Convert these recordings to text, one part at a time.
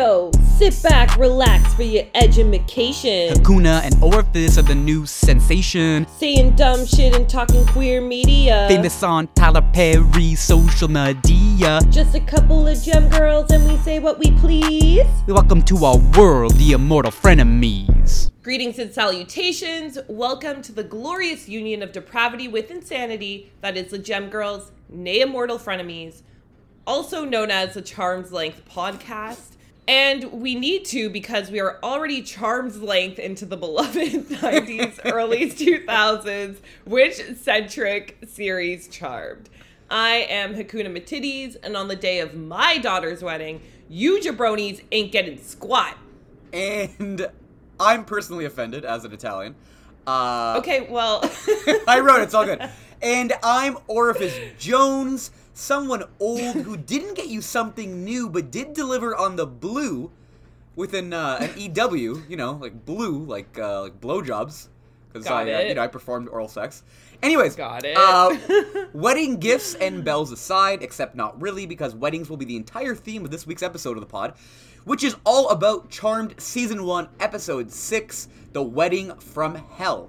Yo, sit back, relax for your education. Hakuna and Orifice are the new sensation. Saying dumb shit and talking queer media. Famous on Tyler Perry social media. Just a couple of gem girls and we say what we please. Welcome to our world, the immortal frenemies. Greetings and salutations. Welcome to the glorious union of depravity with insanity that is the Gem Girls, nay immortal frenemies, also known as the Charms Length podcast. And we need to because we are already charms length into the beloved 90s, early 2000s, witch centric series Charmed. I am Hakuna Matidis, and on the day of my daughter's wedding, you jabronis ain't getting squat. and I'm personally offended as an Italian. Uh, Okay, well, I wrote it, it's all good. And I'm Orifice Jones, someone old who didn't get you something new, but did deliver on the blue with an uh, an EW, you know, like blue, like uh, like blowjobs, because I uh, you know I performed oral sex. Anyways, Got it. Uh, wedding gifts and bells aside, except not really, because weddings will be the entire theme of this week's episode of the pod, which is all about Charmed Season 1, Episode 6, The Wedding from Hell.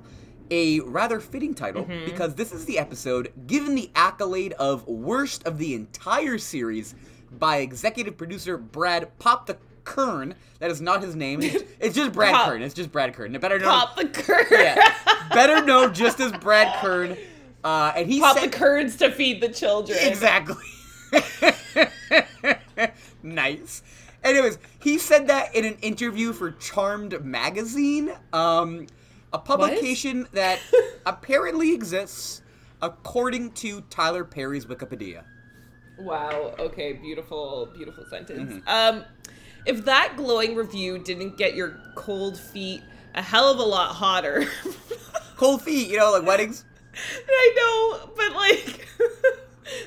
A rather fitting title, because this is the episode given the accolade of worst of the entire series by executive producer Brad Pop the Kern. That is not his name. It's, just Brad Pop. Kern. It's just Brad Kern. Better known, pop the curd. yeah, better known just as Brad Kern. Uh, and he Pop the curds to feed the children. exactly. nice. Anyways, he said that in an interview for Charmed magazine, um, a publication that apparently exists according to Tyler Perry's Wikipedia. Wow. Okay. Beautiful. Beautiful sentence. Mm-hmm. Um, if that glowing review didn't get your cold feet a hell of a lot hotter, Cold feet, you know, like weddings. I know, but like.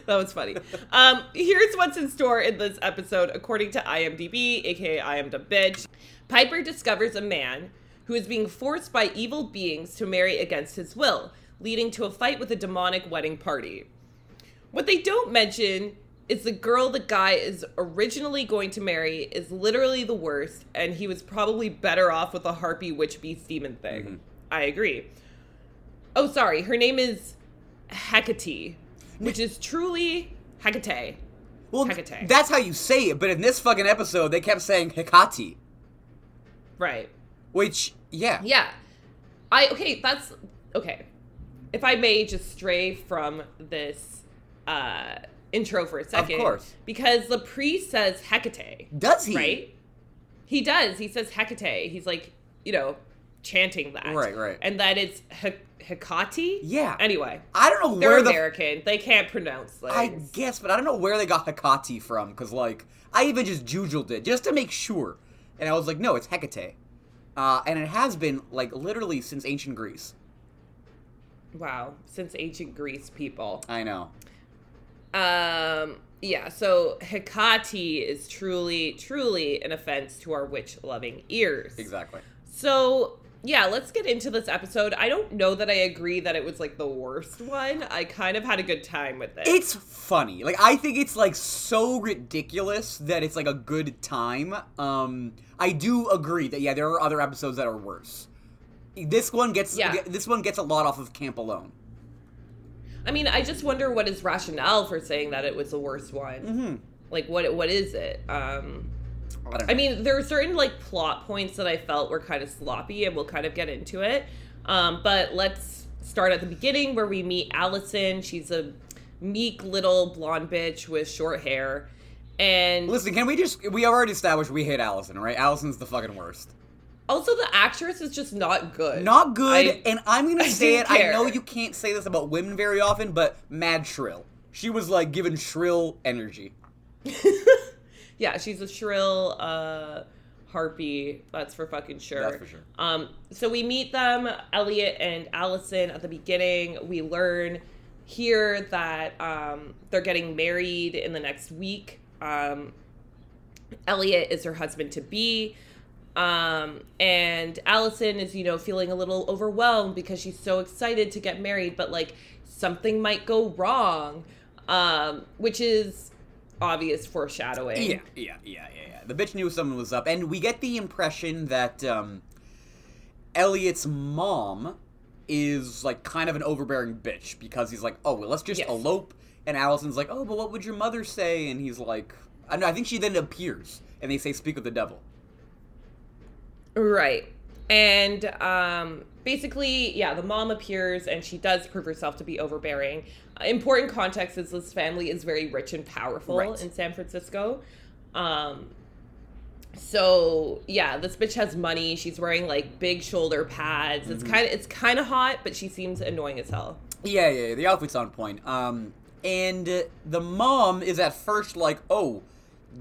that was funny. Um, here's what's in store in this episode, according to IMDb, aka I am the bitch. Piper discovers a man who is being forced by evil beings to marry against his will, leading to a fight with a demonic wedding party. What they don't mention is the girl the guy is originally going to marry is literally the worst, and he was probably better off with a harpy witch beast demon thing. Mm-hmm. I agree. Oh, sorry. Her name is Hecate, which is truly Hecate. Well, Hecate. that's how you say it, but in this fucking episode, they kept saying Hecate, Right. Which, yeah. Yeah. I okay, that's okay. If I may just stray from this uh intro for a second. Of course. Because the priest says Hecate. Does he? Right? He does. He says Hecate. He's like, you know, chanting that. Right, right. And that it's He- Hecate? Yeah. Anyway. I don't know They're where the American. They can't pronounce things. I guess, but I don't know where they got Hecate from, because, like, I even just jujuled it, just to make sure. And I was like, no, it's Hecate. Uh, and it has been, like, literally since ancient Greece. Wow. Since ancient Greece people. I know. Um, yeah, so Hecate is truly, truly an offense to our witch loving ears. Exactly. So, yeah, let's get into this episode. I don't know that I agree that it was like the worst one. I kind of had a good time with it. It's funny. Like, I think it's, like, so ridiculous that it's, like, a good time. Um, I do agree that, yeah, there are other episodes that are worse. This one gets Yeah. this one gets a lot off of camp alone. I mean, I just wonder what his rationale for saying that it was the worst one. Mm-hmm. Like, what what is it? Um, I. I mean, there are certain like plot points that I felt were kind of sloppy, and we'll kind of get into it. Um, but let's start at the beginning where we meet Allison. She's a meek little blonde bitch with short hair, and Listen, can we just we already established we hate Allison, right? Allison's the fucking worst. also the actress is just not good. Not good, I- and I'm gonna I say it. didn't I know you can't say this about women very often, but mad shrill. She was like given shrill energy. yeah, she's a shrill uh, harpy. That's for fucking sure. That's for sure. Um, so we meet them, Elliot and Allison, at the beginning. We learn here that um, they're getting married in the next week. Um, Elliot is her husband to be. Um, and Allison is, you know, feeling a little overwhelmed because she's so excited to get married, but like something might go wrong. Um, which is obvious foreshadowing. Yeah, yeah, yeah, yeah, yeah. The bitch knew someone was up, and we get the impression that um, Elliot's mom is like kind of an overbearing bitch because he's like, oh, well, let's just Yes. elope. And Allison's like, oh, but what would your mother say? And he's like, I know. I think she then appears, and they say, "Speak of the devil." Right. And um, basically, yeah, the mom appears and she does prove herself to be overbearing. Important context is this family is very rich and powerful Right. in San Francisco. Um, so yeah, this bitch has money. She's wearing like big shoulder pads. It's kind of it's kind of hot, but she seems annoying as hell. Yeah, yeah, yeah, the outfit's on point. Um, and the mom is at first like, "Oh,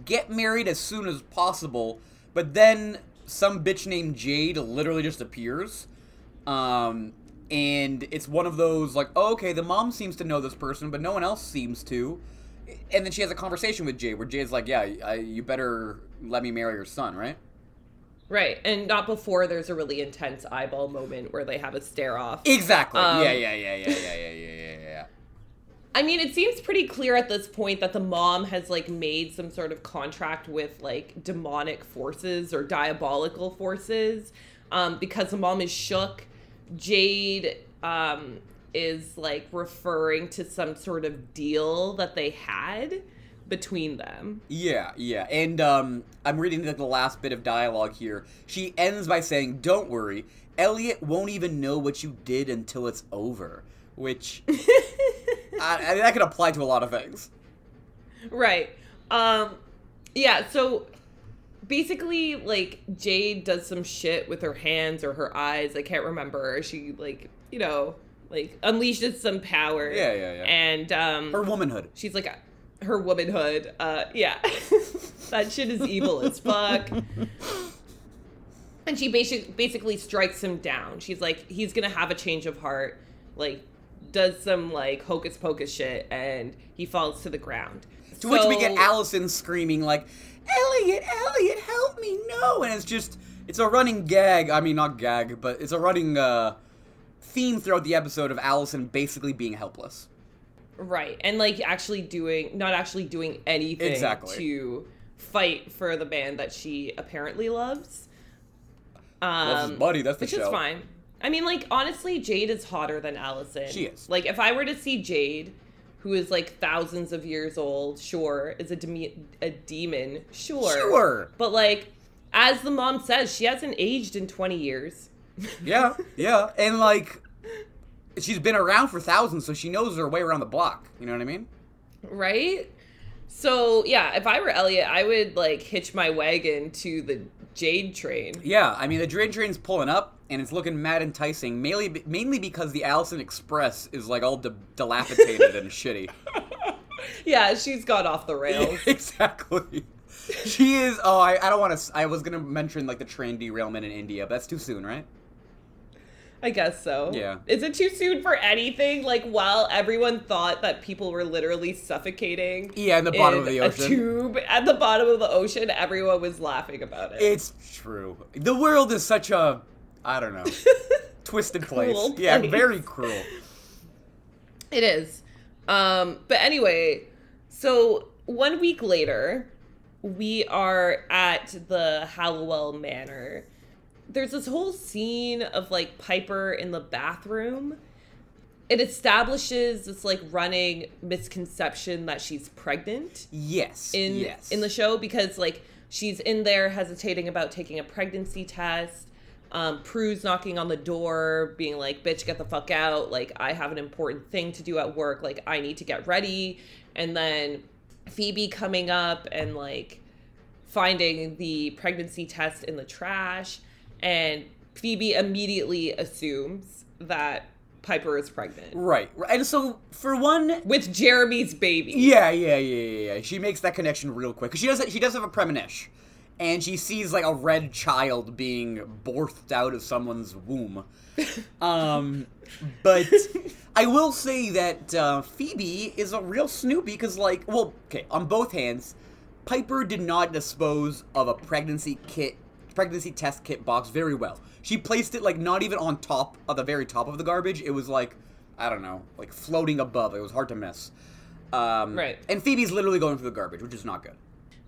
get married as soon as possible," but then some bitch named Jade literally just appears. Um, and it's one of those like, oh, okay, the mom seems to know this person, but no one else seems to. And then she has a conversation with Jade where Jade's like, "Yeah, I, you better let me marry your son, right?" Right, and not before there's a really intense eyeball moment where they have a stare off. Exactly. Um, yeah, yeah, yeah, yeah, yeah, yeah, yeah, yeah, yeah. I mean, it seems pretty clear at this point that the mom has like made some sort of contract with like demonic forces or diabolical forces um, because the mom is shook. Jade um, is like referring to some sort of deal that they had between them. Yeah, yeah. And um, I'm reading the, the last bit of dialogue here. She ends by saying, Don't worry, Elliot won't even know what you did until it's over. Which, I, I mean, that could apply to a lot of things. Right. Um yeah, so basically like Jade does some shit with her hands or her eyes, I can't remember. She like, you know, like unleashes some power. Yeah, yeah, yeah. And um Her womanhood. she's like her womanhood. Uh yeah. that shit is evil as fuck. And she basic, basically strikes him down. She's like, he's gonna have a change of heart, like, does some like hocus pocus shit, and he falls to the ground. To which we get Allison screaming, like, Elliot, Elliot, help me, no! And it's just, it's a running gag. I mean, not gag, but it's a running uh, theme throughout the episode of Allison basically being helpless. Right. And like actually doing not actually doing anything Exactly. to fight for the band that she apparently loves. Um Loves his buddy, that's the which show. is fine. I mean, like honestly, Jade is hotter than Allison. She is. Like if I were to see Jade, who is like thousands of years old, sure, is a demi- a demon, sure. Sure. But like as the mom says, she hasn't aged in 20 years. Yeah, yeah. And, like, she's been around for thousands, so she knows her way around the block. You know what I mean? right? So yeah, if I were Elliot, I would like hitch my wagon to the Jade train. Yeah, I mean, the Jade Train's pulling up, and it's looking mad enticing, mainly, mainly because the Allison Express is, like, all di- dilapidated and shitty. Yeah, she's got off the rails. exactly. She is. Oh, I, I don't want to. I was gonna mention like the train derailment in India, but that's too soon, right? I guess so. Yeah. Is it too soon for anything? Like while everyone thought that people were literally suffocating. Yeah, in the bottom in of the ocean. A tube at the bottom of the ocean, everyone was laughing about it. It's true. The world is such a, I don't know, twisted place. Cruel Yeah, very cruel. It is. Um, but anyway, so one week later, we are at the Halliwell Manor. There's this whole scene of like Piper in the bathroom. It establishes this like running misconception that she's pregnant Yes. in yes. in the show because like she's in there hesitating about taking a pregnancy test. Um, Prue's knocking on the door, being like, "Bitch, get the fuck out! Like, I have an important thing to do at work. Like, I need to get ready." And then Phoebe coming up and like finding the pregnancy test in the trash, and Phoebe immediately assumes that Piper is pregnant Right. And so for one, with Jeremy's baby. Yeah, yeah, yeah, yeah, yeah. She makes that connection real quick because she does. She does have a premonition, and she sees like a red child being birthed out of someone's womb. Um, but I will say that uh, Phoebe is a real Snoopy because, like, well, okay, on both hands, Piper did not dispose of a pregnancy kit, pregnancy test kit box very well. She placed it like not even on top of the very top of the garbage. It was like, I don't know, like floating above. It was hard to miss. Um, Right. And Phoebe's literally going through the garbage, which is not good.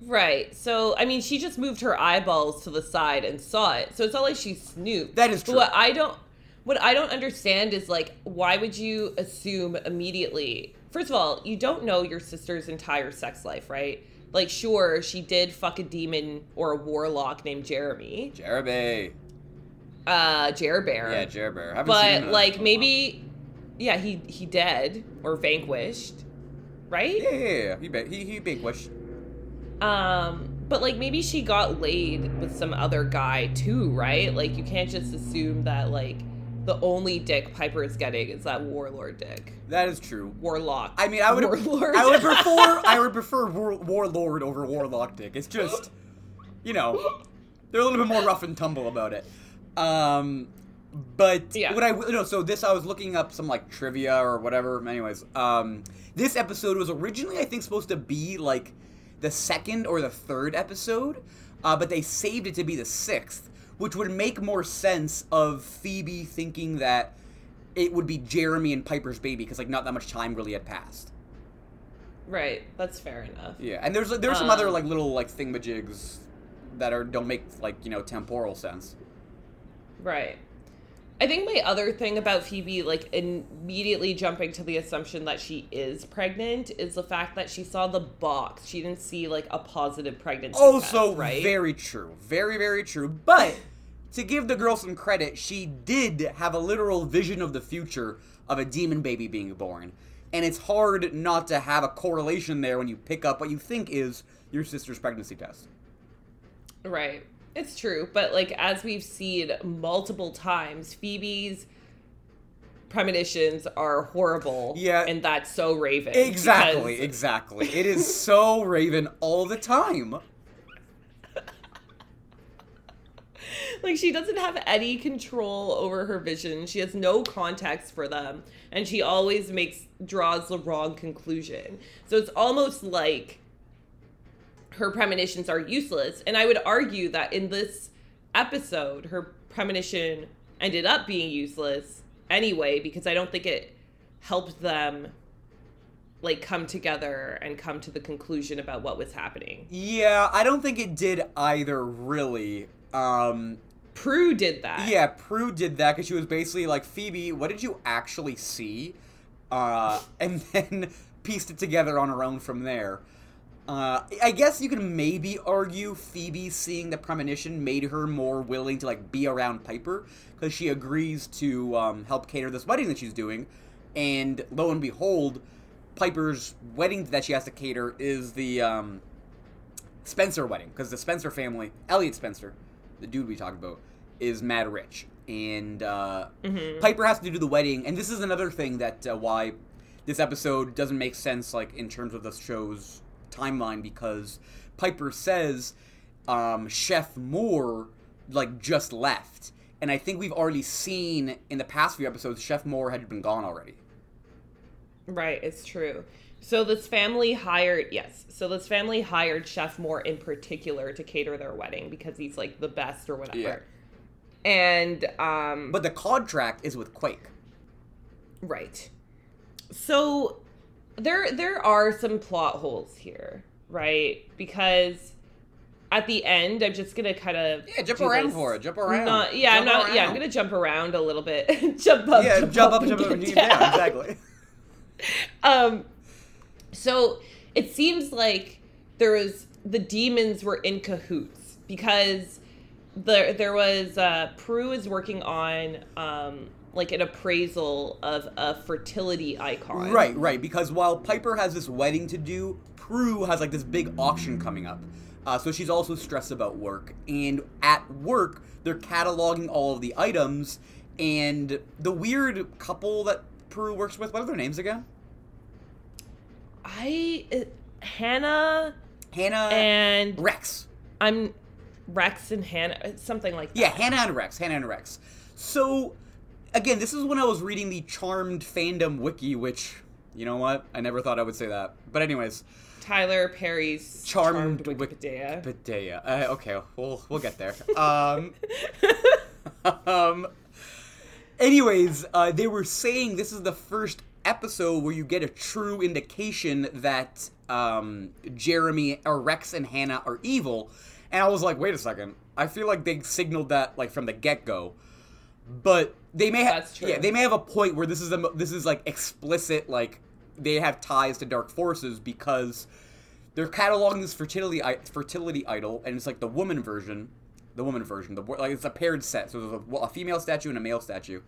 Right. So, I mean, she just moved her eyeballs to the side and saw it. So it's not like she snooped. That is But true. what I don't what I don't understand is like why would you assume immediately? First of all, you don't know your sister's entire sex life, right? Like sure, she did fuck a demon or a warlock named Jeremy. Jeremy. Uh Jerbear. Yeah, Jeremy. I seen him But like maybe yeah, he he dead or vanquished. Right? Yeah, yeah, yeah. He ba- he he vanquished. Um, but like maybe she got laid with some other guy too, right? Like you can't just assume that like the only dick Piper is getting is that warlord dick. That is true. Warlock. I mean, I would warlord. I would prefer I would prefer war, warlord over warlock dick. It's just, you know, they're a little bit more rough and tumble about it. Um, but Yeah. what I you know, so this I was looking up some like trivia or whatever. Anyways, um, this episode was originally I think supposed to be like the second or the third episode, uh, but they saved it to be the sixth, which would make more sense of Phoebe thinking that it would be Jeremy and Piper's baby because like not that much time really had passed. right. That's fair enough. Yeah, and there's there's some other Um, like little like thingamajigs that are don't make like you know temporal sense. Right. I think my other thing about Phoebe, like immediately jumping to the assumption that she is pregnant, is the fact that she saw the box. She didn't see like a positive pregnancy. Also, test, right? very true, very very true. But to give the girl some credit, she did have a literal vision of the future of a demon baby being born, and it's hard not to have a correlation there when you pick up what you think is your sister's pregnancy test. Right. It's true, but like as we've seen multiple times, Phoebe's premonitions are horrible. Yeah. And that's so Raven. Exactly, because- exactly. It is so Raven all the time. like she doesn't have any control over her vision. She has no context for them, and she always makes draws the wrong conclusion. So it's almost like her premonitions are useless. And I would argue that in this episode, her premonition ended up being useless anyway because I don't think it helped them like come together and come to the conclusion about what was happening. Yeah, I don't think it did either, really. Um, Prue did that. yeah, Prue did that because she was basically like, Phoebe, what did you actually see? Uh, and then pieced it together on her own from there. Uh, I guess you could maybe argue Phoebe seeing the premonition made her more willing to like be around Piper because she agrees to um, help cater this wedding that she's doing, and lo and behold, Piper's wedding that she has to cater is the um, Spencer wedding because the Spencer family, Elliot Spencer, the dude we talked about, is mad rich, and uh, Piper has to do the wedding. And this is another thing that uh, why this episode doesn't make sense, like in terms of the show's timeline, because Piper says um, Chef Moore like just left, and I think we've already seen in the past few episodes Chef Moore had been gone already. Right, it's true. So this family hired yes. So this family hired Chef Moore in particular to cater their wedding because he's like the best or whatever. Yeah. And um But the contract is with Quake. right. So there there are some plot holes here, right? Because at the end, I'm just gonna kind of Yeah, jump around for it, jump around. Not, yeah, I'm Jump not. Yeah, I'm gonna jump around a little bit. jump up. Yeah, jump up, and jump up, and down. down. Exactly. Um, so it seems like there was the demons were in cahoots because there there was uh, Prue is working on um like an appraisal of a fertility icon. Right, right. Because while Piper has this wedding to do, Prue has like this big auction coming up. Uh, so she's also stressed about work. And at work, they're cataloging all of the items. And the weird couple that Prue works with, what are their names again? I uh, Hannah Hannah and Rex. I'm Rex and Hannah something like that. Yeah, Hannah and Rex. Hannah and Rex. So, again, this is when I was reading the Charmed fandom wiki, which, you know what? I never thought I would say that. But, anyways, Tyler Perry's Charmed, Charmed Wikipedia. Wikipedia. Uh, okay, we'll we'll get there. Um, um. Anyways, uh, they were saying this is the first episode where you get a true indication that um, Jeremy or Rex and Hannah are evil. And I was like, wait a second. I feel like they signaled that like from the get go. But they may have yeah they may have a point where this is a, this is like explicit like they have ties to dark forces because they're cataloging this fertility fertility idol and it's like the woman version the woman version the like it's a paired set. So there's a, a female statue and a male statue.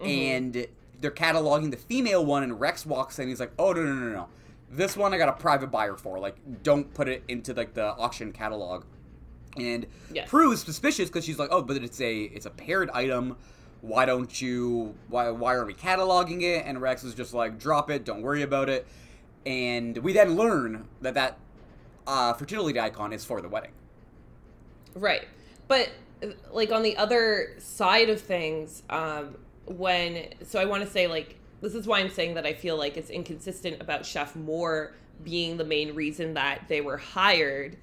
Mm-hmm. And they're cataloging the female one and Rex walks in he's like oh no no no no this one I got a private buyer for. Like don't put it into like the auction catalog. And Yes. Prue is suspicious because she's like, "Oh, but it's a it's a paired item. Why don't you? Why why are we cataloging it?" And Rex is just like, "Drop it. Don't worry about it." And we then learn that that uh, fertility icon is for the wedding. Right. But like on the other side of things, um, when so I want to say like this is why I'm saying that I feel like it's inconsistent about Chef Moore being the main reason that they were hired,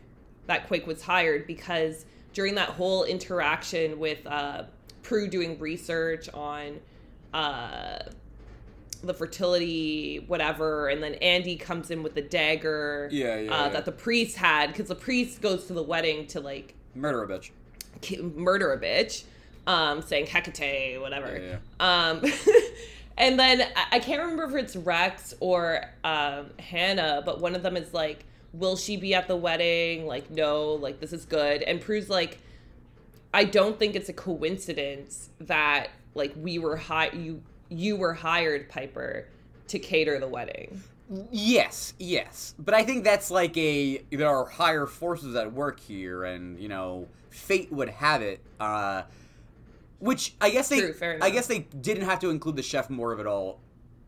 that Quake was hired because during that whole interaction with uh, Prue doing research on uh, the fertility whatever and then andy comes in with the dagger Yeah, yeah, uh, yeah. that the priest had because the priest goes to the wedding to like Murder a bitch. ki- murder a bitch um saying hecate whatever Yeah, um and then I- i can't remember if it's rex or um hannah but one of them is like will she be at the wedding like no like this is good and prue's like I don't think it's a coincidence that like we were hi- you you were hired Piper to cater the wedding. Yes, yes, but I think that's like a there are higher forces at work here, and you know, fate would have it. Uh, which I guess they, True, fair I guess they didn't have to include the chef Moore of it all.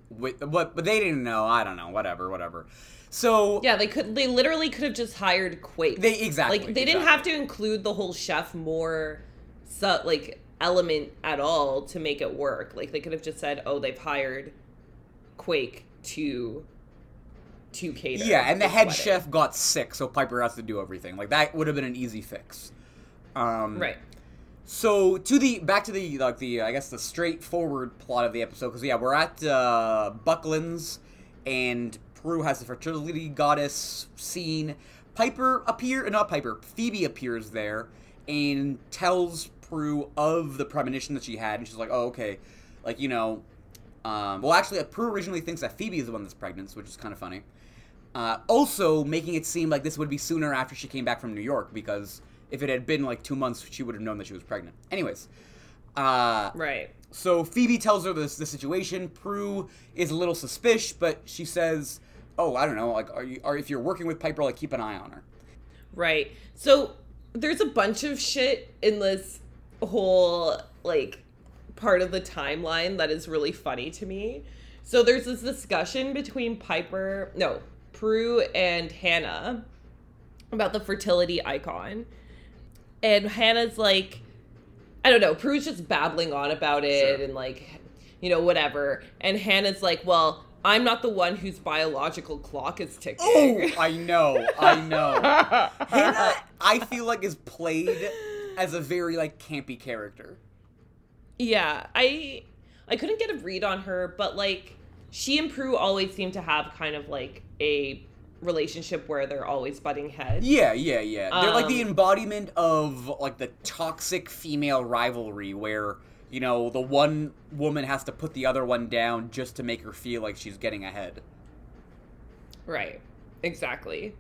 With, but but they didn't know. I don't know. Whatever, whatever. So Yeah, they could they literally could have just hired Quake. They- exactly, Like they didn't have to include the whole chef Moore su- like element at all to make it work. Like they could have just said, "Oh, they've hired Quake to to cater." yeah, and the head wedding." chef got sick, so Piper has to do everything. Like that would have been an easy fix. Um, Right. So to the back to the like the I guess the straightforward plot of the episode because yeah we're at uh, Buckland's and Prue has the fertility goddess scene. Piper appear not Piper Phoebe appears there and tells Prue of the premonition that she had and she's like oh okay like you know um, well actually Prue originally thinks that Phoebe is the one that's pregnant which is kind of funny. Uh, also making it seem like this would be sooner after she came back from New York because if it had been like two months, she would have known that she was pregnant. Anyways, uh, Right. so Phoebe tells her this the situation. Prue is a little suspicious, but she says, "Oh, I don't know. Like, are you? Are if you're working with Piper, like keep an eye on her." Right. So there's a bunch of shit in this whole like part of the timeline that is really funny to me. So there's this discussion between Piper, no, Prue and Hannah about the fertility icon. And Hannah's like I don't know, Prue's just babbling on about it Sure. and like you know whatever. And Hannah's like, "Well, I'm not the one whose biological clock is ticking." Oh, I know, I know. Hannah, I feel like is played as a very like campy character. Yeah, I I couldn't get a read on her, but like she and Prue always seem to have kind of like a relationship where they're always butting heads. Yeah, yeah, yeah. They're like the Um, embodiment of like the toxic female rivalry where, you know, the one woman has to put the other one down just to make her feel like she's getting ahead. Right. Exactly.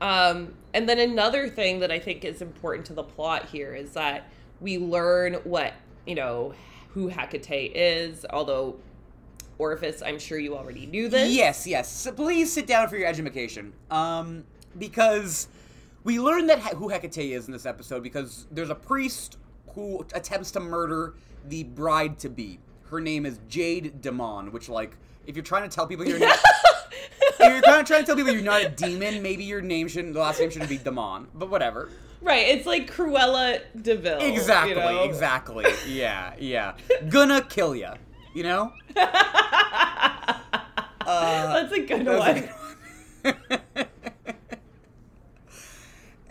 Um, and then another thing that I think is important to the plot here is that we learn what, you know, who Hecate is, although Orifice, I'm sure you already knew this. Yes, yes. So please sit down for your education. Um, because we learn that who Hecate is in this episode because there's a priest who attempts to murder the bride to be. Her name is Jade Demon, which like if you're trying to tell people you're not if you're kind of trying to tell people you're not a demon, maybe your name shouldn't the last name shouldn't be Demon. But whatever. Right. It's like Cruella de Vil. you Exactly, know? exactly. Yeah, yeah. Gonna kill ya. You know? Uh, That's a good That one. a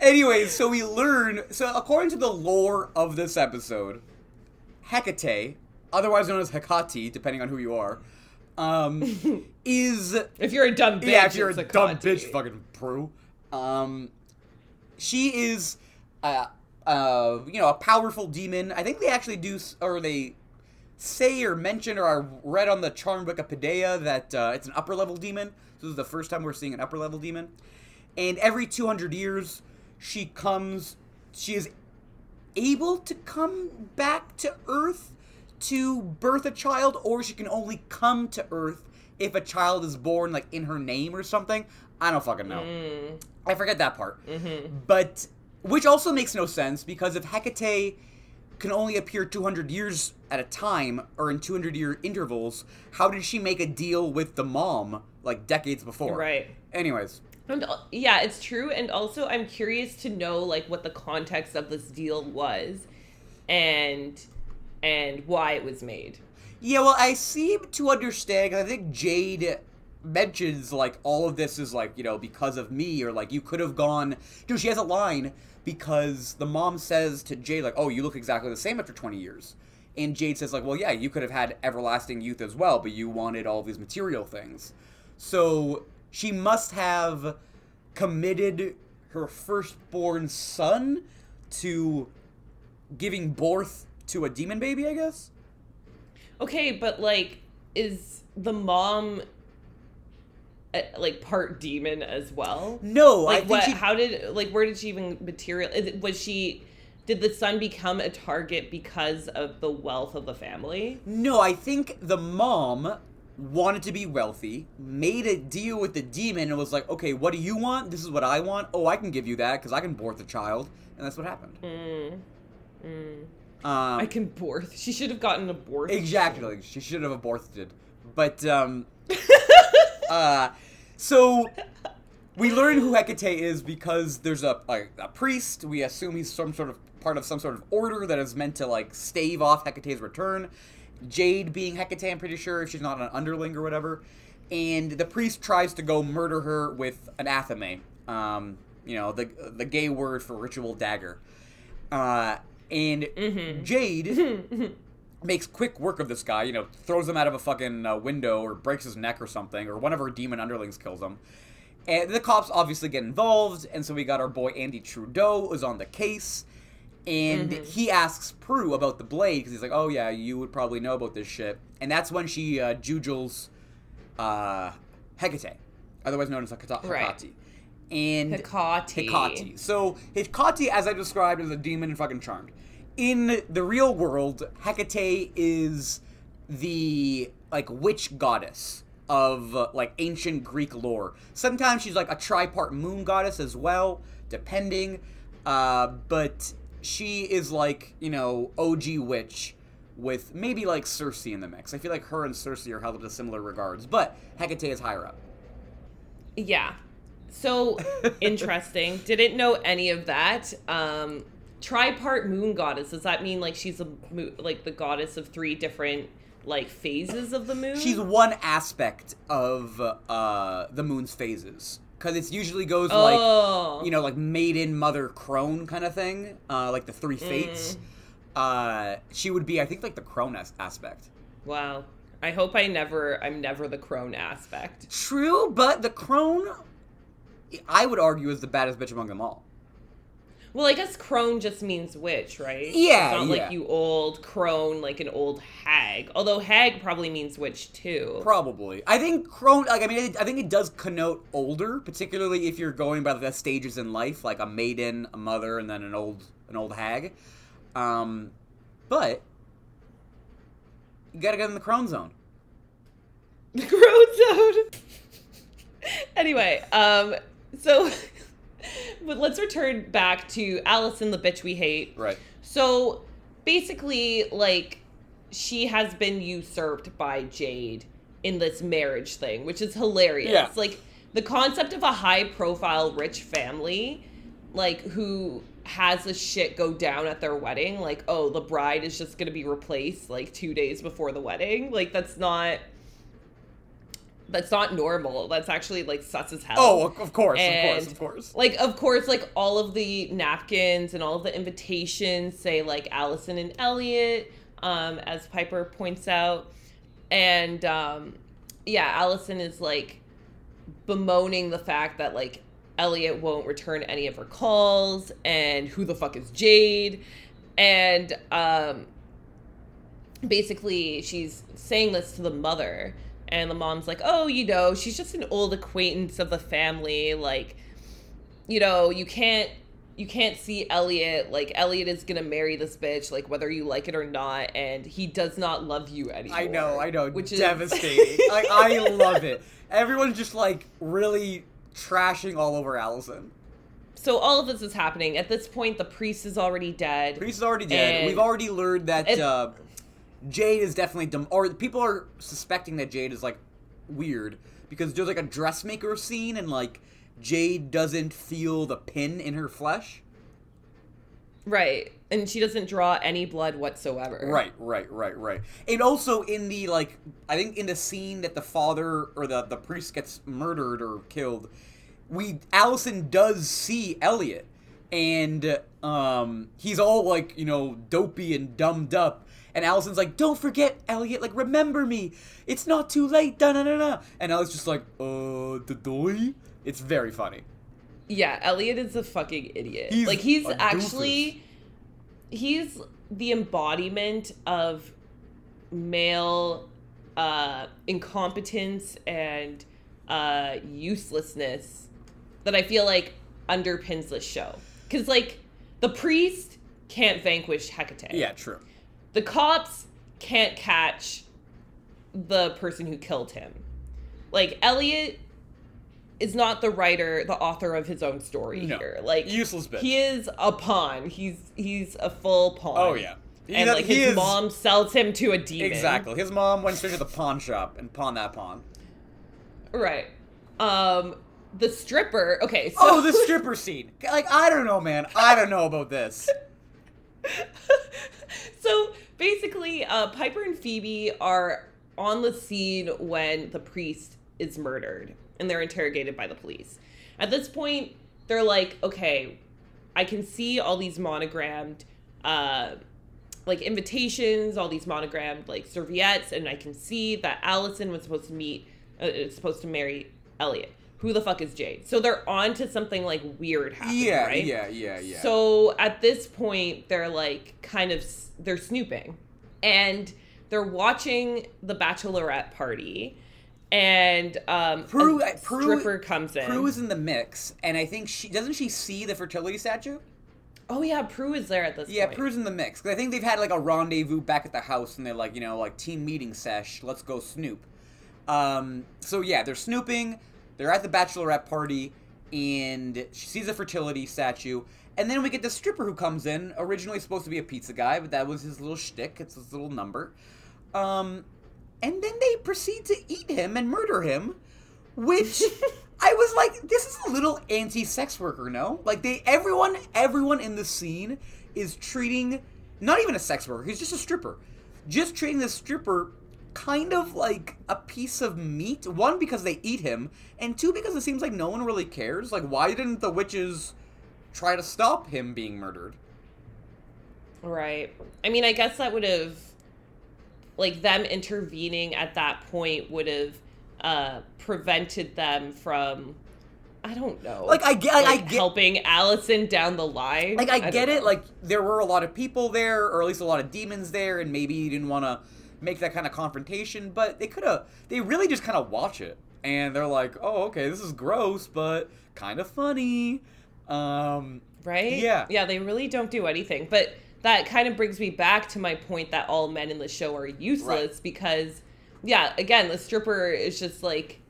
Anyways, so we learn. So according to the lore of this episode, Hecate, otherwise known as Hecate, depending on who you are, um, is If you're a dumb bitch, yeah, if you're a dumb bitch, fucking Prue. Um, she is, uh, uh, you know, a powerful demon. I think they actually do, or they say or mention, or I read on the Charm Wikipedia that uh, it's an upper level demon. So this is the first time we're seeing an upper level demon. And every 200 years, she comes. She is able to come back to Earth to birth a child, or she can only come to Earth if a child is born like in her name or something. I don't fucking know. Mm. I forget that part. Mm-hmm. But which also makes no sense because if Hecate can only appear 200 years at a time or in 200 year intervals, how did she make a deal with the mom like decades before? Right. Anyways, And yeah, it's true. And also, I'm curious to know like what the context of this deal was, and and why it was made. Yeah, well, I seem to understand. I think Jade mentions like all of this is like you know because of me or like you could have gone. Dude, she has a line because the mom says to Jade like, "Oh, you look exactly the same after 20 years," and Jade says like, "Well, yeah, you could have had everlasting youth as well, but you wanted all these material things." So she must have committed her firstborn son to giving birth to a demon baby, I guess. Okay, but like, is the mom like part demon as well? No, I Like, think what? she How did like where did she even material? it- Was she? Did the son become a target because of the wealth of the family? No, I think the mom wanted to be wealthy, made a deal with the demon, and was like, okay, what do you want? This is what I want. Oh, I can give you that because I can birth the child. And that's what happened. Mm. Mm. Um, I can birth. She should have gotten a birth. exactly. She should have aborted. But, um, uh, so we learn who Hecate is because there's a, a, a priest. We assume he's some sort of part of some sort of order that is meant to, like, stave off Hecate's return. Jade being Hecate, I'm pretty sure, if she's not an underling or whatever. And the priest tries to go murder her with an athame. Um, you know, the the gay word for ritual dagger. Uh, and Jade makes quick work of this guy. You know, throws him out of a fucking uh, window or breaks his neck or something, or one of her demon underlings kills him. And the cops obviously get involved, and so we got our boy Andy Trudeau is on the case, and he asks Prue about the blade because he's like, "Oh yeah, you would probably know about this shit." And that's when she uh, jujels uh, Hecate, otherwise known as Hecate. Right. And Hecate. Hecate. So Hecate, as I described, is a demon in fucking Charmed. In the real world, Hecate is the like witch goddess of uh, like ancient Greek lore. Sometimes she's like a tripart moon goddess as well, depending. Uh, but she is like you know OG witch with maybe like Circe in the mix. I feel like her and Circe are held up to similar regards, but Hecate is higher up. Yeah. So interesting. Didn't know any of that. Um, tripart moon goddess. Does that mean like she's a like the goddess of three different like phases of the moon? She's one aspect of uh, the moon's phases because it usually goes oh. like you know like maiden mother crone kind of thing uh, like the three fates uh, she would be i think like the crone as- aspect Wow. I hope I never. I'm never the crone aspect. true but the crone i would argue is the baddest bitch among them all Well, I guess crone just means witch, right? Yeah, It's not yeah. like you old crone, like an old hag. Although hag probably means witch too. probably i think crone like i mean i think it does connote older particularly if you're going by the stages in life like a maiden a mother and then an old an old hag um but you gotta get in the crone zone The crone zone. anyway, um, so but let's return back to Allison, the bitch we hate. right So basically, like, she has been usurped by Jade in this marriage thing, which is hilarious. Yeah. Like, the concept of a high profile rich family, like, who has this shit go down at their wedding, like, oh, the bride is just gonna be replaced like two days before the wedding. Like, that's not. That's not normal. That's actually like sus as hell. Oh, of course, of course, of course. Like, of course, like all of the napkins and all of the invitations say like Allison and Elliot, um, as Piper points out, and um, yeah, Allison is like bemoaning the fact that like Elliot won't return any of her calls and who the fuck is Jade and um basically she's saying this to the mother and the mom's like oh you know she's just an old acquaintance of the family like you know you can't you can't see Elliot like Elliot is gonna marry this bitch like whether you like it or not and he does not love you anymore I know, I know. which is devastating. I love it. Everyone's just like really trashing all over Allison. so all of this is happening at this point the priest is already dead Priest is already dead. We've already learned that uh, Jade is definitely dumb, or people are suspecting that Jade is like weird because there's like a dressmaker scene and like Jade doesn't feel the pin in her flesh. right and she doesn't draw any blood whatsoever Right, right, right, right. And also in the like, I think in the scene that the father or the the priest gets murdered or killed, we Allison does see Elliot, and um, he's all like you know dopey and dumbed up, and Allison's like, "Don't forget, Elliot. Like remember me. It's not too late." Da da da da. And Elliot's just like, "Uh, the doy." It's very funny. Yeah, Elliot is a fucking idiot. He's like he's a actually he's the embodiment of male uh incompetence and uh uselessness that I feel like underpins this show. Cuz like the priest can't vanquish Hecate. Yeah, true. The cops can't catch the person who killed him. Like Elliot is not the writer, the author of his own story No. here. Like Useless bitch. He is a pawn. He's he's a full pawn. Oh yeah. He- And like his is- mom sells him to a demon. Exactly. His mom went straight to the pawn shop and pawned that pawn. Right. Um the stripper. Okay, so Oh, the stripper scene. Like, I don't know, man. I don't know about this. so basically, uh, Piper and Phoebe are on the scene when the priest is murdered and they're interrogated by the police. At this point, they're like, okay, I can see all these monogrammed, uh, like invitations, all these monogrammed like serviettes, and I can see that Allison was supposed to meet, uh, supposed to marry Elliot. Who the fuck is Jade? So they're on to something like weird happening, Yeah, right? yeah, yeah, yeah. So at this point, they're like kind of they're snooping, and they're watching the bachelorette party, and um, Prue, a Prue, stripper comes in. Prue is in the mix, and I think she doesn't she see the fertility statue? oh yeah, Prue is there at this Yeah, point. Prue's in the mix. 'Cause I think they've had like a rendezvous back at the house, and they're like, you know, like team meeting sesh. Let's go snoop. Um, so yeah, they're snooping. They're at the bachelorette party, and she sees a fertility statue. And then we get the stripper who comes in. Originally supposed to be a pizza guy, but that was his little shtick. It's his little number. Um, and then they proceed to eat him and murder him, which I was like, this is a little anti-sex worker, no? Like they, everyone, everyone in the scene is treating not even a sex worker. He's just a stripper, just treating this stripper kind of like a piece of meat. One because they eat him, and two because it seems like no one really cares. Like why didn't the witches try to stop him being murdered? Right. I mean, I guess that would have, like, them intervening at that point would have uh, prevented them from. I don't know. Like, I get- like, I get- helping Allison down the line. Like I, don't get it. know. Like there were a lot of people there, or at least a lot of demons there, and maybe you didn't want to make that kind of confrontation. But they could have. They really just kind of watch it, and they're like, "Oh, okay, this is gross, but kind of funny." Um, right? Yeah. Yeah, they really don't do anything. But that kind of brings me back to my point that all men in the show are useless Right. because, yeah, again, the stripper is just like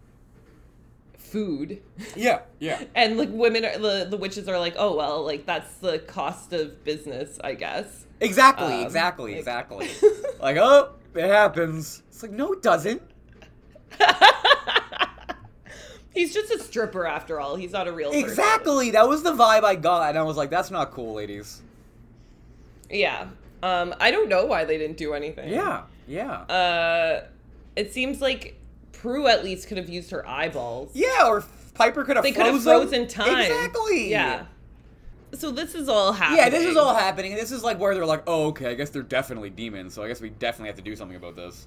food. yeah, yeah. And like women are the, the witches are like, oh well, like that's the cost of business, I guess. Exactly, Um, exactly, like- exactly. like, oh, it happens. It's like, no, it doesn't. He's just a stripper after all. He's not a real person. Exactly. That was the vibe I got, and I was like, that's not cool, ladies. Yeah. Um, I don't know why they didn't do anything. Yeah, yeah. Uh, it seems like Prue at least could have used her eyeballs. yeah, or Piper could have They could have frozen. frozen time. Exactly. Yeah. So this is all happening. Yeah, this is all happening. This is like where they're like, oh, okay, I guess they're definitely demons, so I guess we definitely have to do something about this.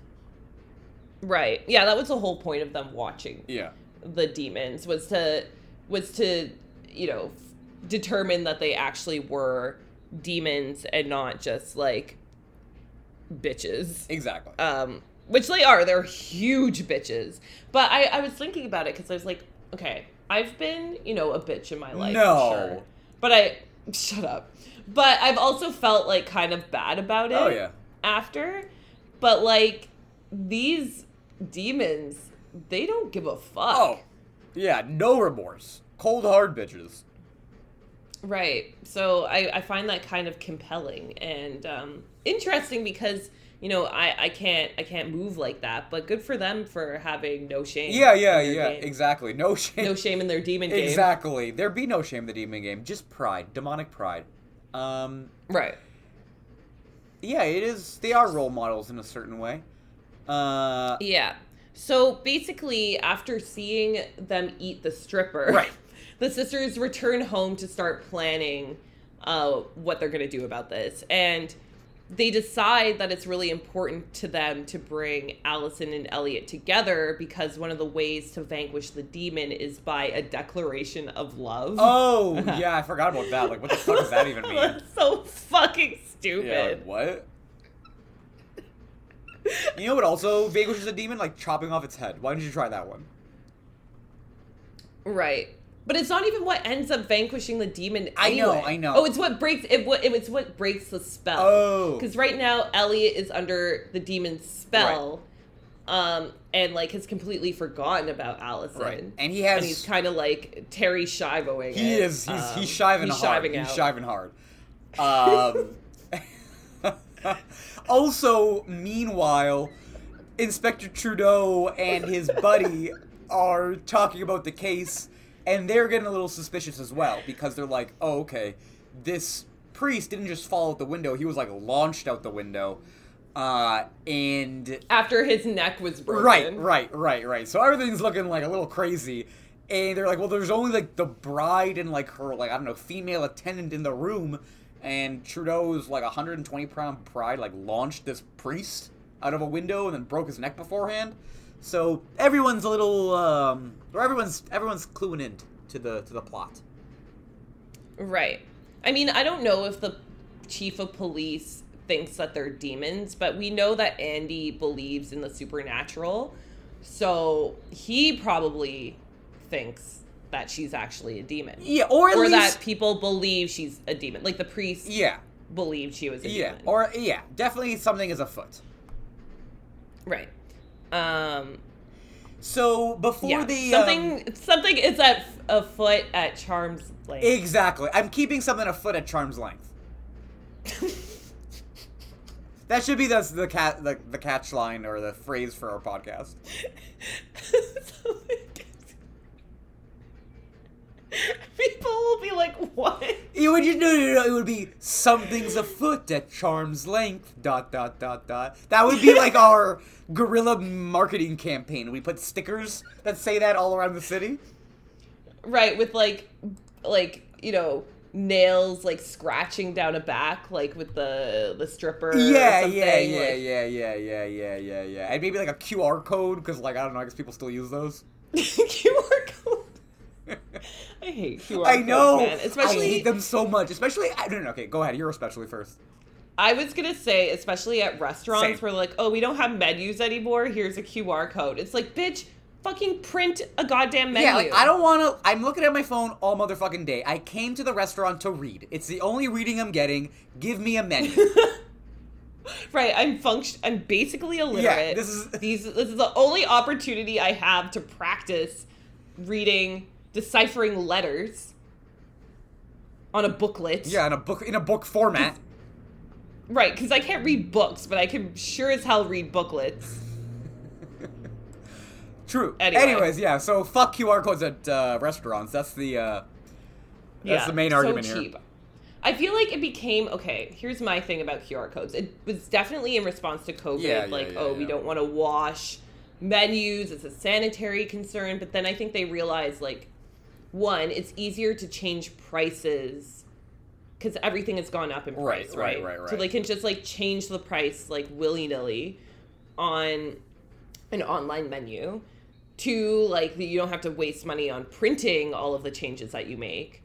Right. Yeah, that was the whole point of them watching Yeah. the demons was to was to you know f- determine that they actually were demons and not just like bitches. Exactly. Um, which they are. They're huge bitches. But I, I was thinking about it because I was like, okay, I've been, you know, a bitch in my life. No. Sure. But I, shut up. But I've also felt like kind of bad about it Oh, yeah. after. But like, these demons, they don't give a fuck. oh. Yeah, no remorse. Cold hard bitches. Right. So I, I find that kind of compelling and um, interesting because you know I, I can't I can't move like that, but good for them for having no shame. Yeah, yeah, yeah. game. Exactly. No shame. No shame in their demon game. Exactly. There be no shame in the demon game. Just pride. Demonic pride. Um Right. yeah, it is they are role models in a certain way. Uh Yeah. So basically, after seeing them eat the stripper, Right. the sisters return home to start planning uh, what they're going to do about this. And they decide that it's really important to them to bring Allison and Elliot together because one of the ways to vanquish the demon is by a declaration of love. Oh, yeah, I forgot about that. Like what the fuck does that even mean? That's so fucking Yeah, stupid. like, what? You know what also vanquishes a demon? Like chopping off its head. Why didn't you try that one? Right. But it's not even what ends up vanquishing the demon. I know. I know. Oh, it's what breaks it. What it's what breaks the spell. Oh. because right now Elliot is under the demon's spell, um, and like has completely forgotten about Allison. Right. And he has and he's kind of like Terry Shivoing. He it. is. He's Um, he's shiving he's hard. shiving he's shiving hard. Um, also, meanwhile, Inspector Trudeau and his buddy are talking about the case, and they're getting a little suspicious as well because they're like, "Oh, okay, this priest didn't just fall out the window; he was like launched out the window." Uh, and After his neck was broken. Right, right, right, right. So everything's looking like a little crazy. And they're like, well, there's only like the bride and like her, like, I don't know, female attendant in the room. And Trudeau's like 120 pound bride like, launched this priest out of a window and then broke his neck beforehand. So everyone's a little, um, or everyone's, everyone's cluing in to the, to the plot. Right. I mean, I don't know if the chief of police thinks that they're demons, but we know that Andy believes in the supernatural. So he probably thinks that she's actually a demon. Yeah, or or least, that people believe she's a demon. Like the priest yeah, believed she was a yeah, demon. or, yeah, definitely something is afoot. right. Um So before yeah. the, um, something something is at a foot at Charm's Lane. Exactly. I'm keeping something a foot at charm's length. that should be the the cat the, the catch line or the phrase for our podcast. People will be like, "What?" It would just no, no, no, it would be something's afoot at charm's length. Dot dot dot dot. That would be like our guerrilla marketing campaign. We put stickers that say that all around the city. Right, with like, like you know, nails like scratching down a back, like with the the stripper. Yeah, something, yeah, yeah, like- yeah, yeah, yeah, yeah, yeah, yeah. And maybe like a QR code because like I don't know, I guess people still use those. QR. I hate QR I know. codes, man. Especially, I hate them so much. Especially, I don't know. Okay, go ahead. You're especially first. I was gonna say, especially at restaurants Same. where like, oh, we don't have menus anymore. Here's a QR code. It's like, bitch, fucking print a goddamn menu. Yeah, like I don't want to. I'm looking at my phone all motherfucking day. I came to the restaurant to read. It's the only reading I'm getting. Give me a menu. Right, I'm function. I'm basically illiterate. this is- these. This is the only opportunity I have to practice reading, deciphering letters on a booklet. yeah, in a book in a book format. Right, because I can't read books, but I can sure as hell read booklets. True. Anyway. Anyways, yeah. So fuck QR codes at uh, restaurants. That's the uh, that's the main argument so cheap. here. I feel like it became okay. Here's my thing about QR codes. It was definitely in response to COVID, Yeah, yeah, like yeah, oh, we don't want to wash menus. It's a sanitary concern. But then I think they realized like one, it's easier to change prices because everything has gone up in Right, price, right, right? right, So they can just like change the price like willy nilly on an online menu. Two, like you don't have to waste money on printing all of the changes that you make.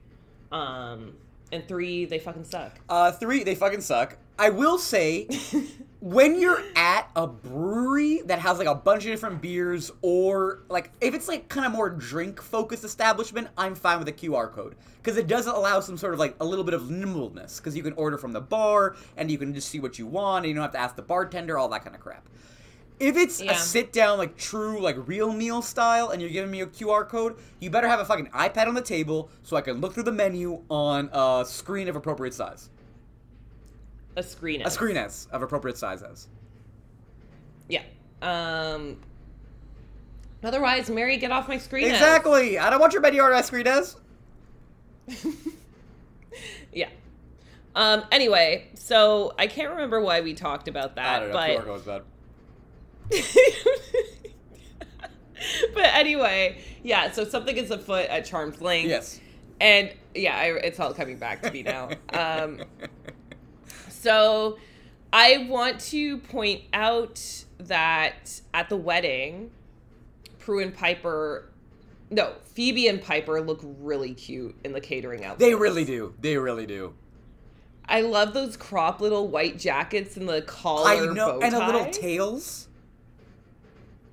Um, and three, they fucking suck. Uh, three, they fucking suck. I will say, when you're at a brewery that has like a bunch of different beers, or like if it's like kind of more drink focused establishment, I'm fine with a QR code because it does allow some sort of like a little bit of nimbleness because you can order from the bar and you can just see what you want and you don't have to ask the bartender, all that kind of crap. If it's Yeah. a sit down, like true, like real meal style, and you're giving me a QR code, you better have a fucking iPad on the table so I can look through the menu on a screen of appropriate size. A screen. A screen S of appropriate size as. Yeah. Um. Otherwise, Mary, get off my screen. Exactly. I don't want your order as screen S. Yeah. Um. Anyway, so I can't remember why we talked about that, I don't know. but QR code's bad. but anyway, yeah. So something is afoot at Charmed Link. Yes. And yeah, I, it's all coming back to me now. Um, so I want to point out that at the wedding, Prue and Piper, no, Phoebe and Piper look really cute in the catering outfit. They really do. They really do. I love those crop little white jackets and the collar I know. bow And a little tails.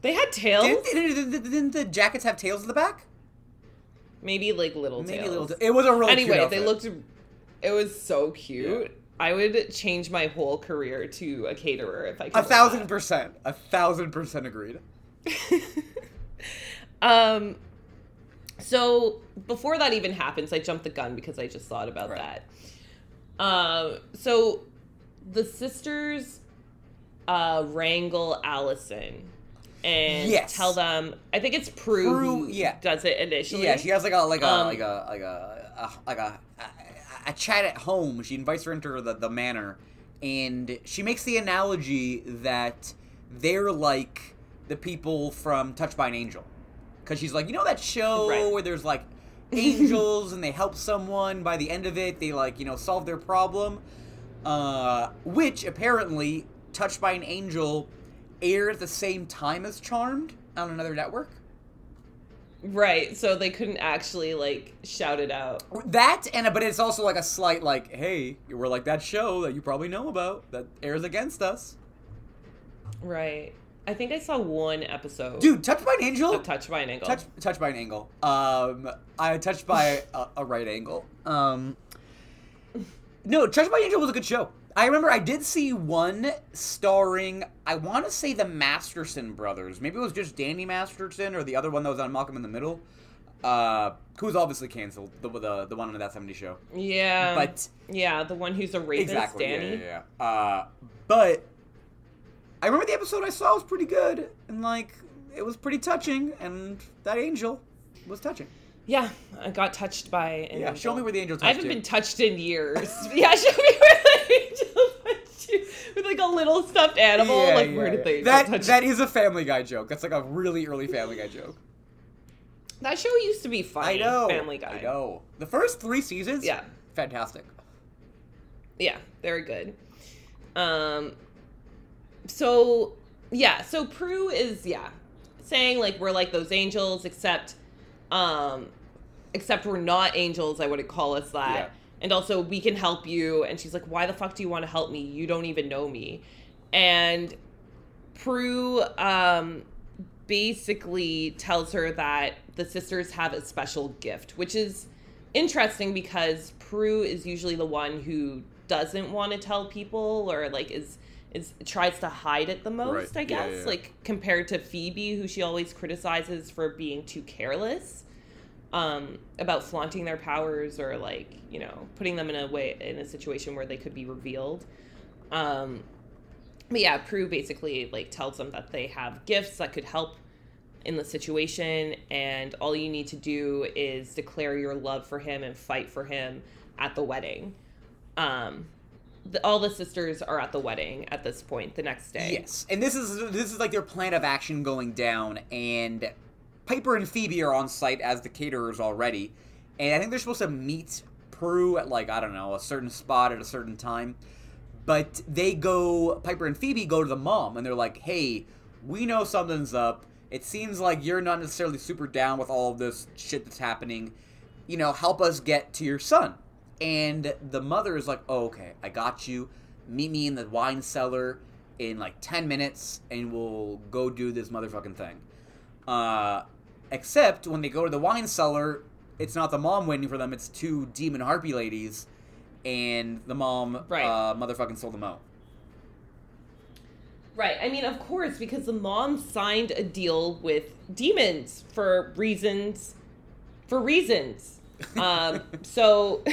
They had tails, Didn't, didn't, didn't- the jackets have tails in the back? maybe like little Maybe tails. little. it was a really anyway, they looked. It was so cute. I would change my whole career to a caterer if I could. a thousand percent. A thousand percent agreed. Um. So before that even happens, I jumped the gun because I just thought about Right. that. Um. So the sisters uh, wrangle Allison and Yes. tell them. I think it's Prue, Prue, who yeah. does it initially. Yeah, she has like a like a Um, like a like a, a like a, a a chat at home. She invites her into the the manor, and she makes the analogy that they're like the people from Touched by an Angel, because she's like, you know that show Right. where there's like angels and they help someone. By the end of it, they like you know solve their problem. Uh, which apparently Touched by an Angel aired at the same time as Charmed on another network. Right. So they couldn't actually like shout it out. That and but it's also like a slight like, hey, we're like that show that you probably know about that airs against us. Right. I think I saw one episode. Dude, Touched by an Angel. Touched by an Angle. Touch, touched by an angle. Um, I touched by a, a right angle. Um, no, Touched by an Angel was a good show. I remember I did see one starring, I want to say the Masterson brothers. Maybe it was just Danny Masterson or the other one that was on Malcolm in the Middle. Uh, who's obviously canceled, the, the, the one on that 70 show. Yeah. But yeah, the one who's a rapist, exactly. yeah, Danny. Yeah, yeah, Uh, but I remember the episode I saw was pretty good, and like it was pretty touching, and that angel was touching. Yeah, I got touched by an Yeah, angel. show me where the angel I haven't you. been touched in years. yeah, show me where the angel touched you. With like a little stuffed animal. Yeah, like, yeah, where did yeah. they That touch that is a Family Guy joke. That's like a really early Family Guy joke. That show used to be funny. I know. Family Guy. I know. The first three seasons. Yeah. Fantastic. Yeah, very good. Um so yeah, so Prue is yeah, saying like we're like those angels except um except we're not angels, I wouldn't call us that. Yeah. And also we can help you and she's like why the fuck do you want to help me? You don't even know me. And Prue um basically tells her that the sisters have a special gift, which is interesting because Prue is usually the one who doesn't want to tell people or like is is tries to hide it the most, Right. I Yeah, guess. yeah, yeah. Like compared to Phoebe, who she always criticizes for being too careless um, about flaunting their powers or like you know putting them in a way in a situation where they could be revealed. Um, but yeah, Prue basically like tells them that they have gifts that could help in the situation, and all you need to do is declare your love for him and fight for him at the wedding. Um, the, all the sisters are at the wedding at this point. The next day, Yes, and this is this is like their plan of action going down, and Piper and Phoebe are on site as the caterers already, and I think they're supposed to meet Prue at like I don't know a certain spot at a certain time, but they go Piper and Phoebe go to the mom and they're like, hey. we know something's up. It seems like you're not necessarily super down with all of this shit that's happening. You know, help us get to your son. And the mother is like, oh, okay, I got you. Meet me in the wine cellar in like 10 minutes and we'll go do this motherfucking thing. Uh, except when they go to the wine cellar, it's not the mom waiting for them, it's two demon harpy ladies. And the mom, Right. uh, motherfucking sold them out. Right. I mean, of course, because the mom signed a deal with demons for reasons. For reasons. Um, so.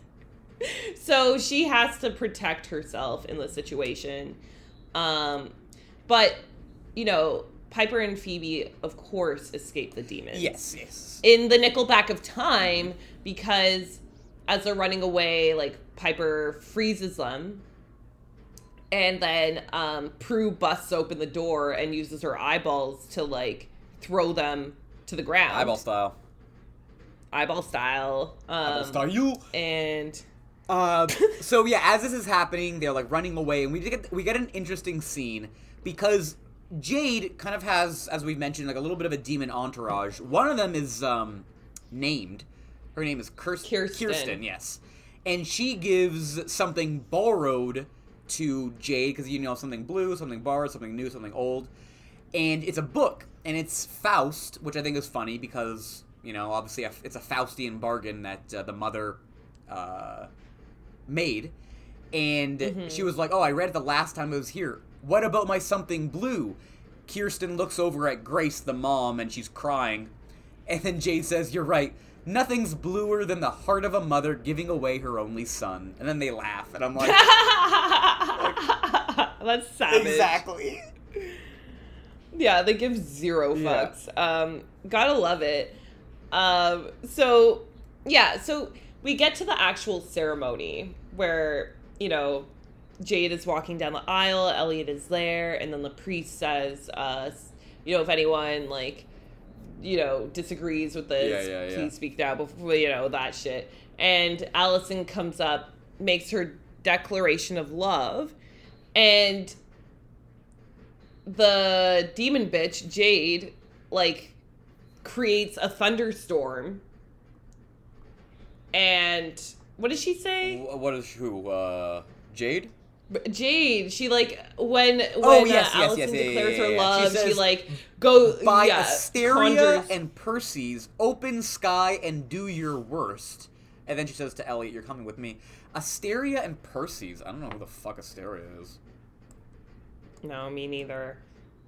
so she has to protect herself in the situation. Um, but, you know, Piper and Phoebe, of course, escape the demons Yes, yes. in the Nickelback of time because as they're running away, like Piper freezes them. And then um, Prue busts open the door and uses her eyeballs to like throw them to the ground. Eyeball style. Eyeball style. Um, Eyeball style. You. And Uh, so yeah, as this is happening, they're like running away, and we get we get an interesting scene because Jade kind of has, as we've mentioned, like a little bit of a demon entourage. One of them is um, named. Her name is Kirst- Kirsten. Kirsten. Yes, and she gives something borrowed to Jade because you know something blue, something borrowed, something new, something old, and it's a book, and it's Faust, which I think is funny because you know obviously it's a Faustian bargain that uh, the mother. Uh, made and she was like oh i read it the last time i was here what about my something blue kirsten looks over at grace the mom and she's crying and then jade says you're right nothing's bluer than the heart of a mother giving away her only son and then they laugh and i'm like that's savage. exactly Yeah, they give zero Yeah. fucks. Um, gotta love it. Um, so yeah, so we get to the actual ceremony where you know Jade is walking down the aisle, Elliot is there, and then the priest says, uh, you know, if anyone like you know disagrees with this, Yeah, yeah, yeah. please speak now before you know that shit. And Allison comes up, makes her declaration of love, and the demon bitch Jade like creates a thunderstorm and what does she say? What is who uh jade Jade, she like when when Oh, uh, yes, yes, Allison yes, yeah, yeah, declares yeah, her yeah. She love, she, says, like go by yeah, Asteria conjures- and Perseus, open sky and do your worst. And then she says to Elliot, "You're coming with me." Asteria and Perseus. I don't know who the fuck Asteria is. No, me neither.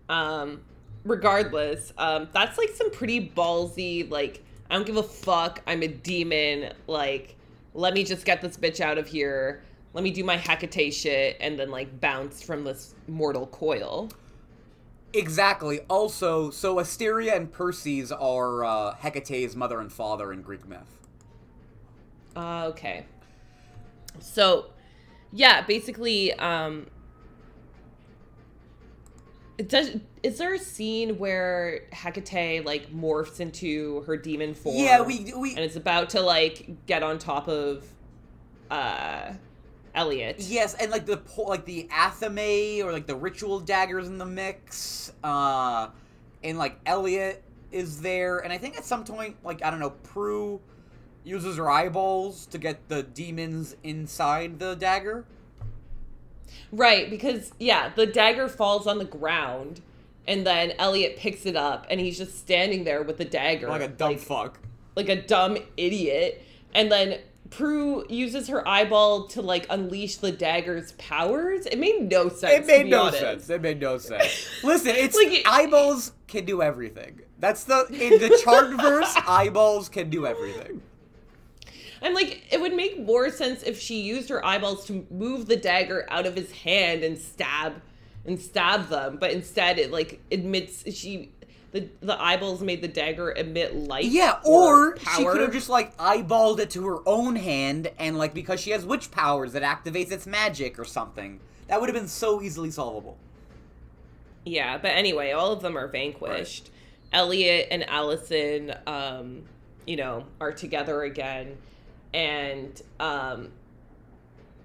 Um, regardless, um, that's like some pretty ballsy, like, I don't give a fuck, I'm a demon, like, let me just get this bitch out of here. Let me do my Hecate shit and then like bounce from this mortal coil. Exactly. Also, so Asteria and Perseus are uh, Hecate's mother and father in Greek myth. Uh, okay. So, yeah, basically, um, it does. Is there a scene where Hecate like morphs into her demon form? Yeah, we we and it's about to like get on top of uh Elliot. Yes, and like the like the athame or like the ritual daggers in the mix, uh, and like Elliot is there, and I think at some point, like I don't know, Prue uses her eyeballs to get the demons inside the dagger. Right, because yeah, the dagger falls on the ground and then Elliot picks it up and he's just standing there with the dagger Like a dumb like, fuck. like a dumb idiot. And then Prue uses her eyeball to like unleash the dagger's powers. It made no sense. It made no honest. sense. It made no sense. Listen, it's Like, it- eyeballs can do everything. That's the in the charmed verse. eyeballs can do everything. I'm like, it would make more sense if she used her eyeballs to move the dagger out of his hand and stab and stab them, but instead it like admits she the the eyeballs made the dagger emit light. Yeah, or she power. could have just like eyeballed it to her own hand, and like because she has witch powers, it activates its magic or something. That would have been so easily solvable. Yeah, but anyway, all of them are vanquished. Elliot and Allison, um, you know, are together again, and um,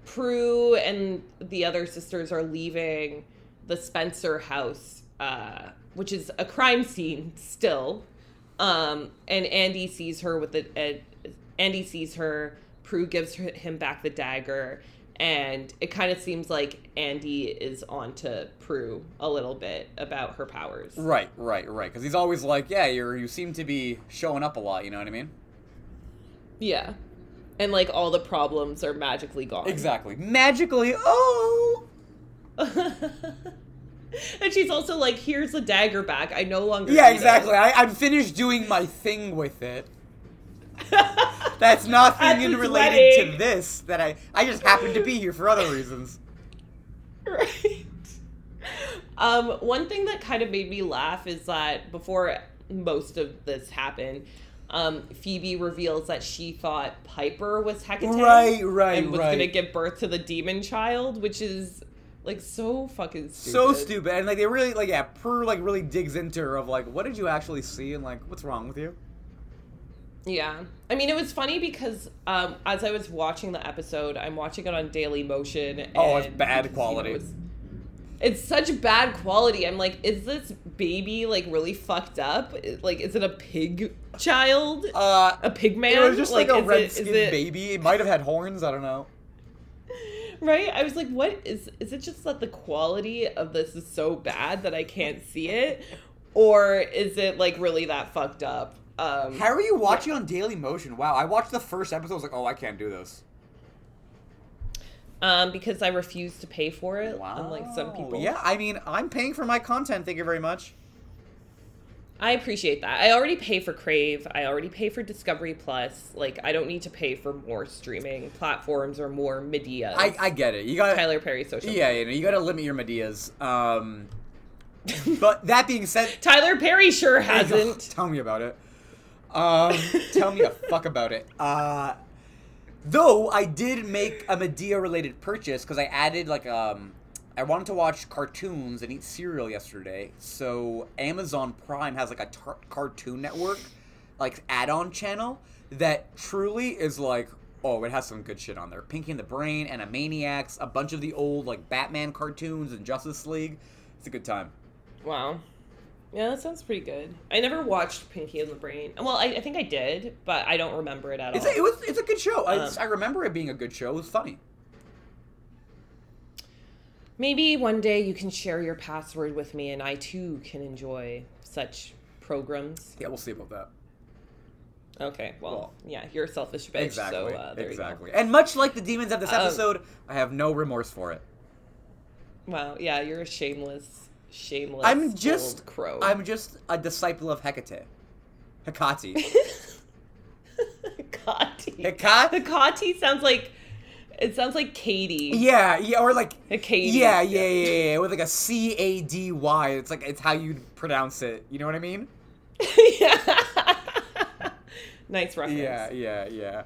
Prue and the other sisters are leaving the Spencer house uh, which is a crime scene still. Um, and Andy sees her with the uh, Andy sees her. Prue gives her, him back the dagger, and it kind of seems like Andy is on to Prue a little bit about her powers. Right, right, right. Because he's always like, yeah, you're you seem to be showing up a lot. You know what I mean? Yeah, and like all the problems are magically gone. Exactly. Magically, oh. and she's also like, "Here's the dagger back. I no longer." Yeah, need it." exactly. I, I'm finished doing my thing with it. That's nothing At in this related to this. That I I just happened to be here for other reasons. right. Um, one thing that kind of made me laugh is that before most of this happened, um, Phoebe reveals that she thought Piper was Hecate, Right, right, and was right. gonna give birth to the demon child, which is like so fucking stupid. So stupid, and like they really like yeah, Prue like really digs into her of like, what did you actually see, and like, what's wrong with you? Yeah. I mean, it was funny because um, as I was watching the episode, I'm watching it on Dailymotion. Oh, it's bad because, you know, quality. it's, such bad quality. I'm like, is this baby like really fucked up? Like, is it a pig child? Uh, a pig man? it was just like, a red skinned baby. It might have had horns. I don't know. Right? I was like, what is is it just that the quality of this is so bad that I can't see it? Or is it like really that fucked up? Um How are you watching on Dailymotion? Wow, I watched the first episode. I was like, oh, I can't do this. um because I refuse to pay for it, Wow. unlike some people. Yeah, I mean, I'm paying for my content. Thank you very much. I appreciate that. I already pay for Crave. I already pay for Discovery Plus. Like I don't need to pay for more streaming platforms or more media. I, I get it. You got Tyler Perry social. Yeah, you know, you got to limit your medias. Um, but that being said, Tyler Perry sure hasn't. Tell me about it. Um, tell me a fuck about it. Uh, though I did make a Medea related purchase because I added like um, I wanted to watch cartoons and eat cereal yesterday. So Amazon Prime has like a tar- Cartoon Network like add-on channel that truly is like oh it has some good shit on there. Pinky and the Brain, Animaniacs, a bunch of the old like Batman cartoons and Justice League. It's a good time. Wow. Yeah, that sounds pretty good. I never watched Pinky and the Brain. Well, I, I think I did, but I don't remember it at It's all. a, it was it's a good show. I, Um, I remember it being a good show. It was funny. Maybe one day you can share your password with me, and I too can enjoy such programs. Yeah, we'll see about that. Okay, well, Well, yeah, you're a selfish bitch. exactly. So uh, there exactly. And much like the demons of this Um, episode, I have no remorse for it. Wow, yeah, you're a shameless, shameless. I'm just old crow. I'm just a disciple of Hecate. Hecate. Hecate. Hecate? Hecate sounds like it sounds like Katie. yeah, yeah, or like Hecate. yeah, yeah, yeah, yeah, yeah, with like a C A D Y. It's like it's how you pronounce it. You know what I mean? yeah. nice reference. Yeah, yeah, yeah.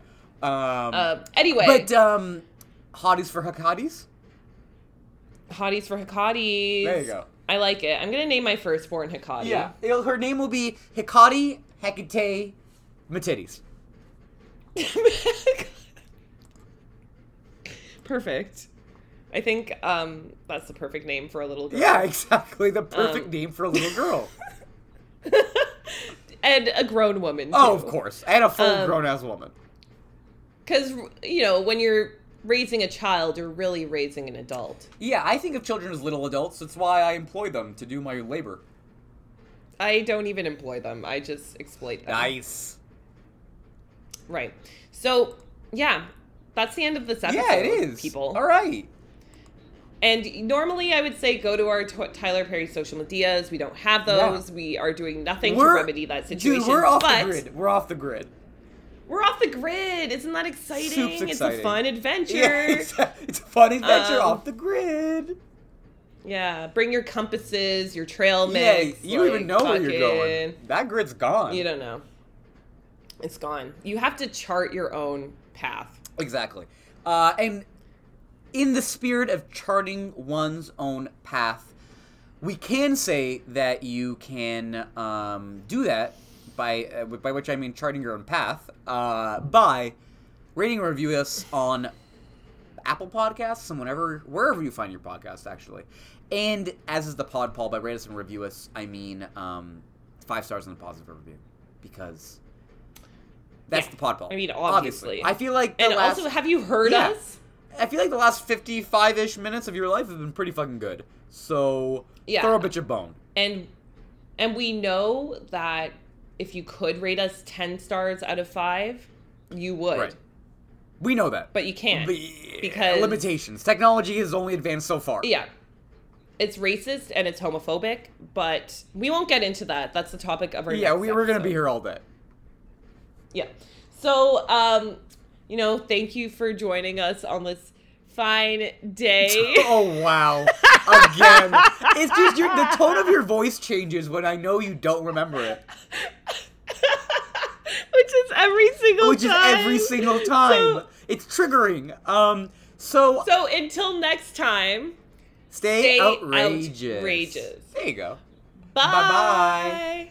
Um, Uh, anyway, but um, hotties for Hecates. hotties for Hecates. There you go. I like it. I'm gonna name my firstborn Hecate. Yeah, it'll- her name will be Hecate Hecate Matidis. perfect. I think um, that's the perfect name for a little girl. Yeah, exactly. The perfect Um, name for a little girl. and a grown woman. oh, of course. And a full Um, grown ass woman. Because you know when you're raising a child, you're really raising an adult. Yeah, I think of children as little adults. That's why I employ them to do my labor. I don't even employ them. I just exploit them. Nice. Right. So yeah, that's the end of this episode. Yeah, it is. People. All right. And normally I would say go to our t- Tyler Perry social medias. We don't have those. We are doing nothing to remedy that situation. Dude, we're off the grid. We're off the grid. We're off the grid. Isn't that exciting? Soup's It's a fun adventure. Yeah, it's a, it's a fun adventure Um, off the grid. Yeah, bring your compasses, your trail Yeah, mix. you don't even know where you're going. That grid's gone. You don't know. It's gone. You have to chart your own path. Exactly. Uh, and in the spirit of charting one's own path, we can say that you can um, do that by uh, by which I mean charting your own path uh, by rating and review us on Apple Podcasts and whenever wherever you find your podcast, actually. And as is the Pod Paul, by rate us and review us, I mean um, five stars on the positive review because that's Yeah. the Pod Paul. I mean, obviously. I feel like the And last, also, have you heard Yeah. us? I feel like the last fifty-five ish minutes of your life have been pretty fucking good. So Yeah. throw a bitch a bone. And and we know that if you could rate us ten stars out of five, you would. Right. We know that. But you can't. Be- because- limitations. Technology has only advanced so far. Yeah. It's racist and it's homophobic, but we won't get into that. That's the topic of our Yeah, we were gonna be here all day. Yeah. So, um, you know, thank you for joining us on this fine day. oh wow! Again, it's just your, the tone of your voice changes when I know you don't remember it, Which is every single time. which is every single time. So, it's triggering. Um, so, so until next time, stay, stay outrageous. outrageous. There you go. Bye-bye.